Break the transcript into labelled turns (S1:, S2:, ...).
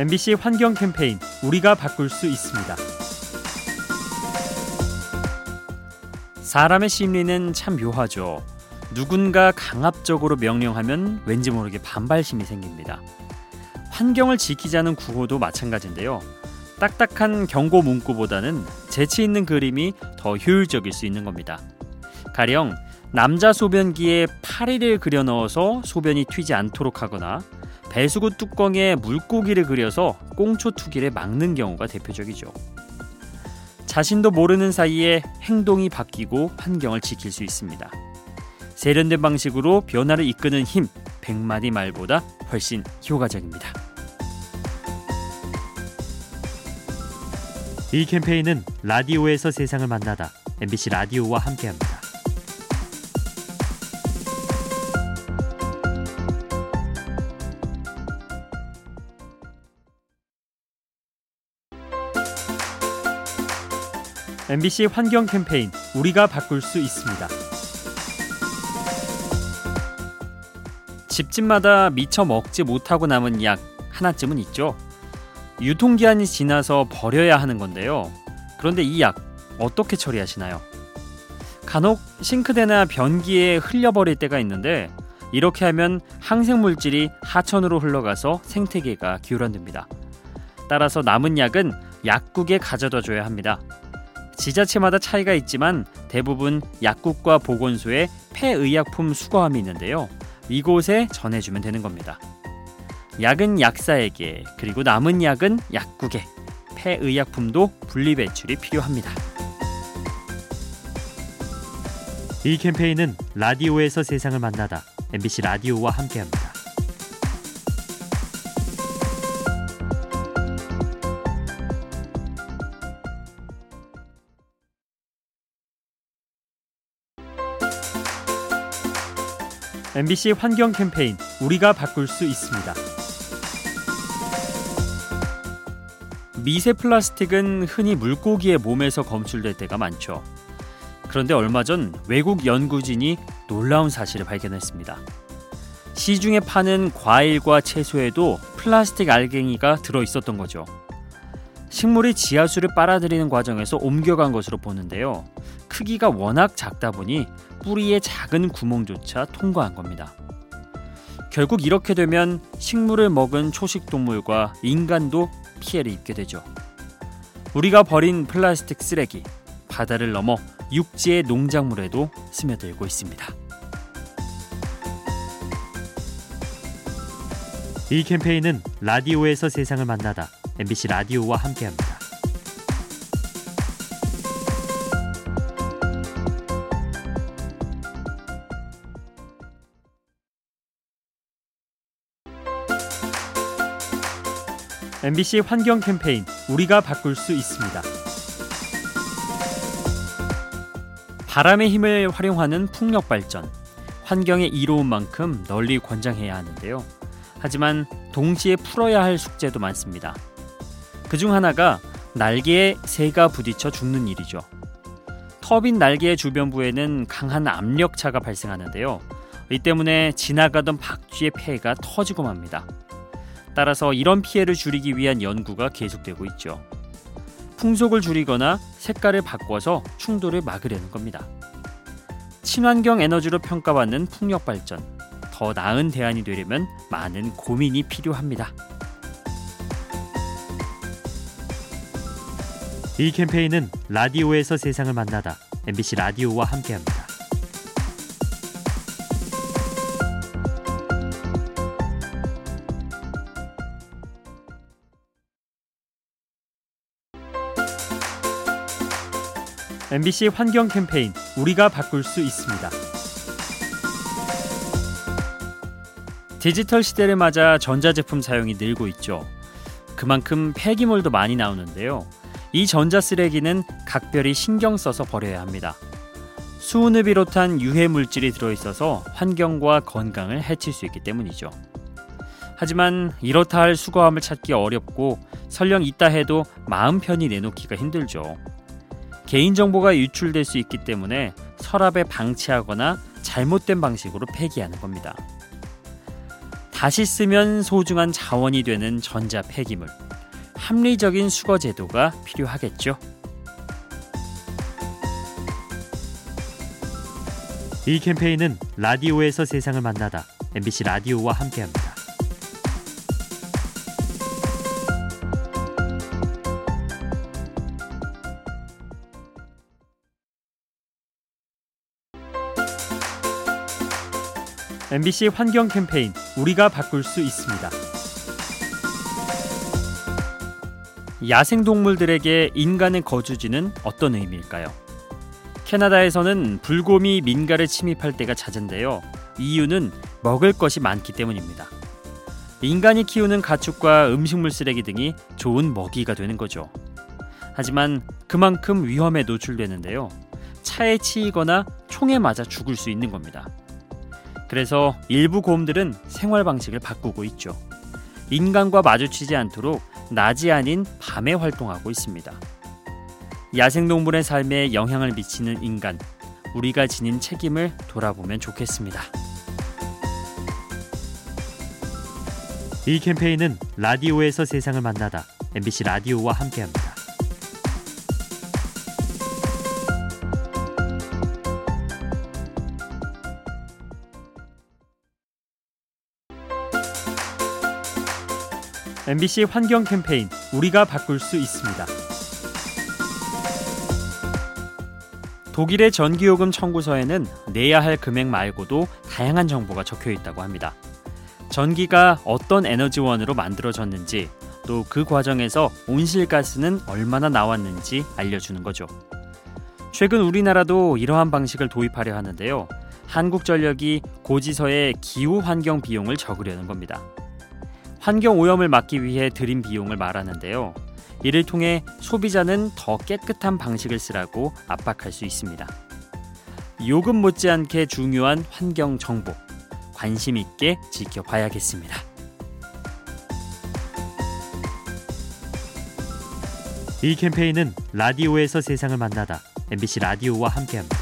S1: MBC 환경 캠페인 우리가 바꿀 수 있습니다. 사람의 심리는 참 묘하죠. 누군가 강압적으로 명령하면 왠지 모르게 반발심이 생깁니다. 환경을 지키자는 구호도 마찬가지인데요. 딱딱한 경고 문구보다는 재치 있는 그림이 더 효율적일 수 있는 겁니다. 가령 남자 소변기에 파리를 그려 넣어서 소변이 튀지 않도록 하거나 배수구 뚜껑에 물고기를 그려서 꽁초 투기를 막는 경우가 대표적이죠. 자신도 모르는 사이에 행동이 바뀌고 환경을 지킬 수 있습니다. 세련된 방식으로 변화를 이끄는 힘, 백마디 말보다 훨씬 효과적입니다. 이 캠페인은 라디오에서 세상을 만나다 MBC 라디오와 함께합니다. MBC 환경 캠페인 우리가 바꿀 수 있습니다. 집집마다 미처 먹지 못하고 남은 약 하나쯤은 있죠. 유통기한이 지나서 버려야 하는 건데요. 그런데 이 약 어떻게 처리하시나요? 간혹 싱크대나 변기에 흘려버릴 때가 있는데 이렇게 하면 항생물질이 하천으로 흘러가서 생태계가 기울어듭니다. 따라서 남은 약은 약국에 가져다 줘야 합니다. 지자체마다 차이가 있지만 대부분 약국과 보건소에 폐의약품 수거함이 있는데요. 이곳에 전해주면 되는 겁니다. 약은 약사에게 그리고 남은 약은 약국에 폐의약품도 분리 배출이 필요합니다. 이 캠페인은 라디오에서 세상을 만나다 MBC 라디오와 함께합니다. MBC 환경 캠페인 우리가 바꿀 수 있습니다. 미세 플라스틱은 흔히 물고기의 몸에서 검출될 때가 많죠. 그런데 얼마 전 외국 연구진이 놀라운 사실을 발견했습니다. 시중에 파는 과일과 채소에도 플라스틱 알갱이가 들어 있었던 거죠. 식물이 지하수를 빨아들이는 과정에서 옮겨간 것으로 보는데요. 크기가 워낙 작다 보니 뿌리의 작은 구멍조차 통과한 겁니다. 결국 이렇게 되면 식물을 먹은 초식 동물과 인간도 피해를 입게 되죠. 우리가 버린 플라스틱 쓰레기 바다를 넘어 육지의 농작물에도 스며들고 있습니다. 이 캠페인은 라디오에서 세상을 만나다 MBC 라디오와 함께합니다. MBC 환경 캠페인 우리가 바꿀 수 있습니다. 바람의 힘을 활용하는 풍력 발전, 환경에 이로운 만큼 널리 권장해야 하는데요. 하지만 동시에 풀어야 할 숙제도 많습니다. 그중 하나가 날개에 새가 부딪혀 죽는 일이죠. 터빈 날개의 주변부에는 강한 압력차가 발생하는데요. 이 때문에 지나가던 박쥐의 폐가 터지고 맙니다. 따라서 이런 피해를 줄이기 위한 연구가 계속되고 있죠. 풍속을 줄이거나 색깔을 바꿔서 충돌을 막으려는 겁니다. 친환경 에너지로 평가받는 풍력 발전, 더 나은 대안이 되려면 많은 고민이 필요합니다. 이 캠페인은 라디오에서 세상을 만나다 MBC 라디오와 함께합니다. MBC 환경 캠페인 우리가 바꿀 수 있습니다. 디지털 시대를 맞아 전자제품 사용이 늘고 있죠. 그만큼 폐기물도 많이 나오는데요. 이 전자 쓰레기는 각별히 신경 써서 버려야 합니다. 수은을 비롯한 유해 물질이 들어 있어서 환경과 건강을 해칠 수 있기 때문이죠. 하지만 이렇다 할 수거함을 찾기 어렵고 설령 있다 해도 마음 편히 내놓기가 힘들죠. 개인정보가 유출될 수 있기 때문에 서랍에 방치하거나 잘못된 방식으로 폐기하는 겁니다. 다시 쓰면 소중한 자원이 되는 전자 폐기물. 합리적인 수거 제도가 필요하겠죠. 이 캠페인은 라디오에서 세상을 만나다 MBC 라디오와 함께합니다. MBC 환경 캠페인 우리가 바꿀 수 있습니다. 야생 동물들에게 인간의 거주지는 어떤 의미일까요? 캐나다에서는 불곰이 민가를 침입할 때가 잦은데요. 이유는 먹을 것이 많기 때문입니다. 인간이 키우는 가축과 음식물 쓰레기 등이 좋은 먹이가 되는 거죠. 하지만 그만큼 위험에 노출되는데요. 차에 치이거나 총에 맞아 죽을 수 있는 겁니다. 그래서 일부 곰들은 생활 방식을 바꾸고 있죠. 인간과 마주치지 않도록 낮이 아닌 밤에 활동하고 있습니다. 야생동물의 삶에 영향을 미치는 인간, 우리가 지닌 책임을 돌아보면 좋겠습니다. 이 캠페인은 라디오에서 세상을 만나다 MBC 라디오와 함께합니다. MBC 환경 캠페인 우리가 바꿀 수 있습니다. 독일의 전기요금 청구서에는 내야 할 금액 말고도 다양한 정보가 적혀 있다고 합니다. 전기가 어떤 에너지원으로 만들어졌는지 또 그 과정에서 온실가스는 얼마나 나왔는지 알려주는 거죠. 최근 우리나라도 이러한 방식을 도입하려 하는데요. 한국전력이 고지서의 기후 환경 비용을 적으려는 겁니다. 환경 오염을 막기 위해 들인 비용을 말하는데요. 이를 통해 소비자는 더 깨끗한 방식을 쓰라고 압박할 수 있습니다. 요금 못지않게 중요한 환경 정보 관심 있게 지켜봐야겠습니다. 이 캠페인은 라디오에서 세상을 만나다 MBC 라디오와 함께합니다.